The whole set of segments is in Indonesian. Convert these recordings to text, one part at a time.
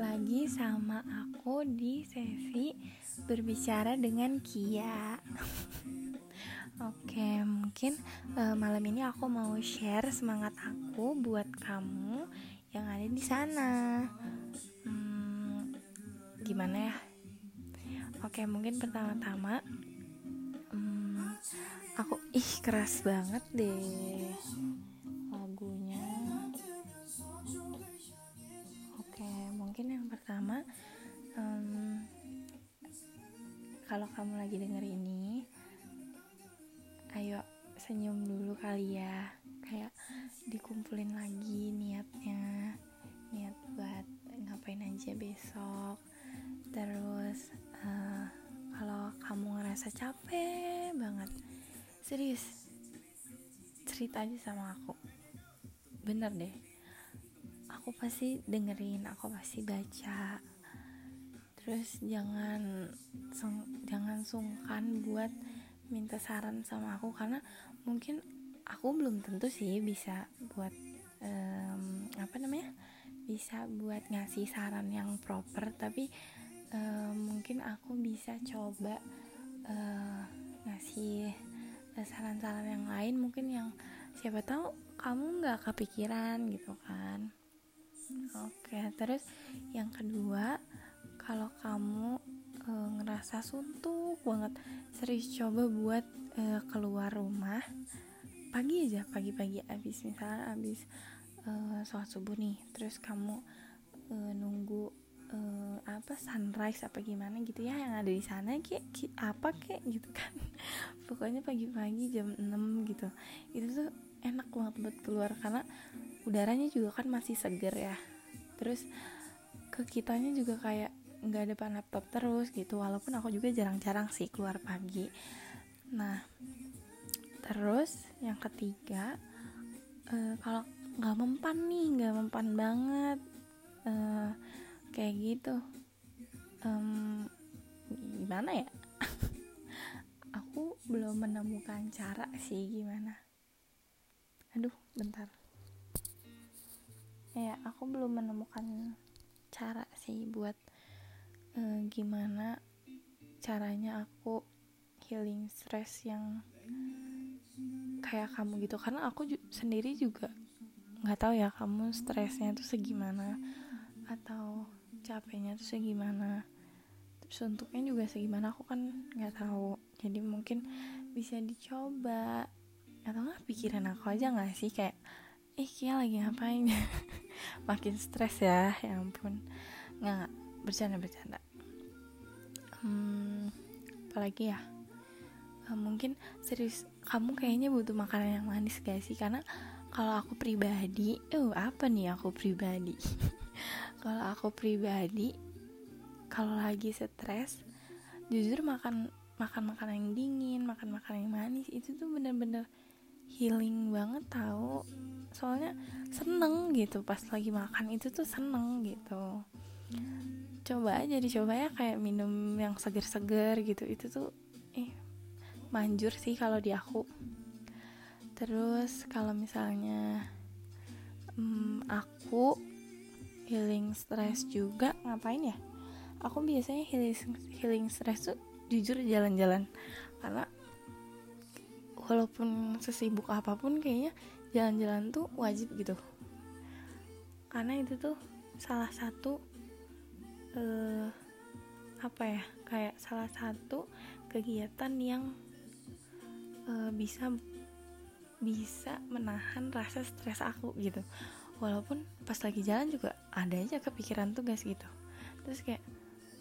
lagi sama aku di sesi berbicara dengan Kia. Oke, mungkin uh, malam ini aku mau share semangat aku buat kamu yang ada di sana. Hmm, gimana ya? Oke, mungkin pertama-tama, hmm, aku ih keras banget deh mungkin yang pertama um, kalau kamu lagi denger ini ayo senyum dulu kali ya. Kayak dikumpulin lagi niatnya niat buat ngapain aja besok. Terus uh, kalau kamu ngerasa capek banget serius cerita aja sama aku. Bener deh aku pasti dengerin aku pasti baca. Terus jangan sung, jangan sungkan buat minta saran sama aku karena mungkin aku belum tentu sih bisa buat um, apa namanya bisa buat ngasih saran yang proper. Tapi um, mungkin aku bisa coba uh, ngasih saran-saran yang lain mungkin yang siapa tahu kamu nggak kepikiran gitu kan Oke, terus yang kedua, kalau kamu e, ngerasa suntuk banget, serius coba buat e, keluar rumah pagi aja, pagi-pagi abis misalnya abis e, sholat subuh nih, terus kamu e, nunggu e, apa sunrise apa gimana gitu ya yang ada di sana kayak apa kayak gitu kan, pokoknya pagi-pagi jam 6 gitu, itu tuh enak banget buat keluar karena udaranya juga kan masih seger ya terus ke kitanya juga kayak nggak depan laptop terus gitu. Walaupun aku juga jarang-jarang sih keluar pagi. Nah terus yang ketiga uh, kalau nggak mempan nih nggak mempan banget uh, kayak gitu. Um, gimana ya? Aku belum menemukan cara sih gimana. Aduh bentar ya aku belum menemukan cara sih buat uh, gimana caranya aku healing stress yang kayak kamu gitu. Karena aku ju sendiri juga nggak tahu ya kamu stresnya tuh segimana atau capeknya tuh segimana. Terus untuknya juga segimana aku kan nggak tahu. Jadi mungkin bisa dicoba. Atau nggak pikiran aku aja nggak sih kayak ih Kia lagi ngapain makin stres ya ya ampun. Nggak bercanda bercanda. Hmm, apalagi ya? Uh, mungkin serius kamu kayaknya butuh makanan yang manis gak sih? Karena kalau aku pribadi uh apa nih aku pribadi? Kalau aku pribadi kalau lagi stres jujur makan makan makanan yang dingin makan makanan yang manis itu tuh bener-bener healing banget tau. Soalnya seneng gitu pas lagi makan itu tuh seneng gitu. Coba aja dicoba ya kayak minum yang seger-seger gitu. Itu tuh eh manjur sih kalau di aku. Terus kalau misalnya hmm, aku healing stress juga ngapain ya? Aku biasanya healing healing stress tuh jujur jalan-jalan. Karena walaupun sesibuk apa pun kayaknya jalan-jalan tuh wajib gitu. Karena itu tuh salah satu uh, apa ya kayak salah satu kegiatan yang uh, bisa bisa menahan rasa stres aku gitu. Walaupun pas lagi jalan juga ada aja kepikiran tugas gitu. Terus kayak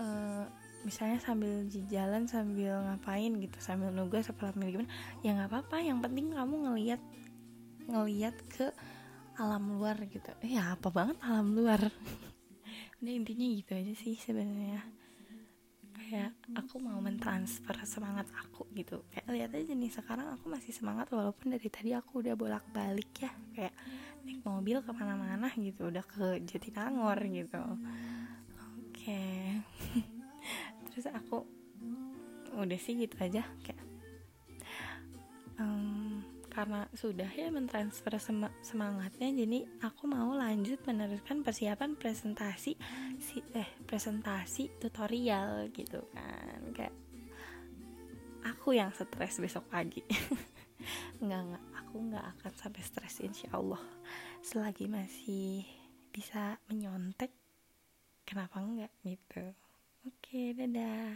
uh, misalnya sambil jalan sambil ngapain gitu sambil nugas apa gimana ya nggak apa-apa. Yang penting kamu ngelihat ngeliat ke alam luar gitu. Ya apa banget alam luar. Udah intinya gitu aja sih sebenarnya. Kayak aku mau mentransfer semangat aku gitu. Kayak lihat aja nih sekarang aku masih semangat walaupun dari tadi aku udah bolak balik ya. Kayak naik mobil ke mana-mana gitu udah ke Jatinangor gitu. Oke. okay. terus aku udah sih gitu aja kayak um, karena sudah ya mentransfer sem semangatnya jadi aku mau lanjut meneruskan persiapan presentasi si eh presentasi tutorial gitu kan kayak aku yang stres besok pagi. Nggak nggak aku nggak akan sampai stres insya Allah. Selagi masih bisa menyontek kenapa enggak gitu oke dadah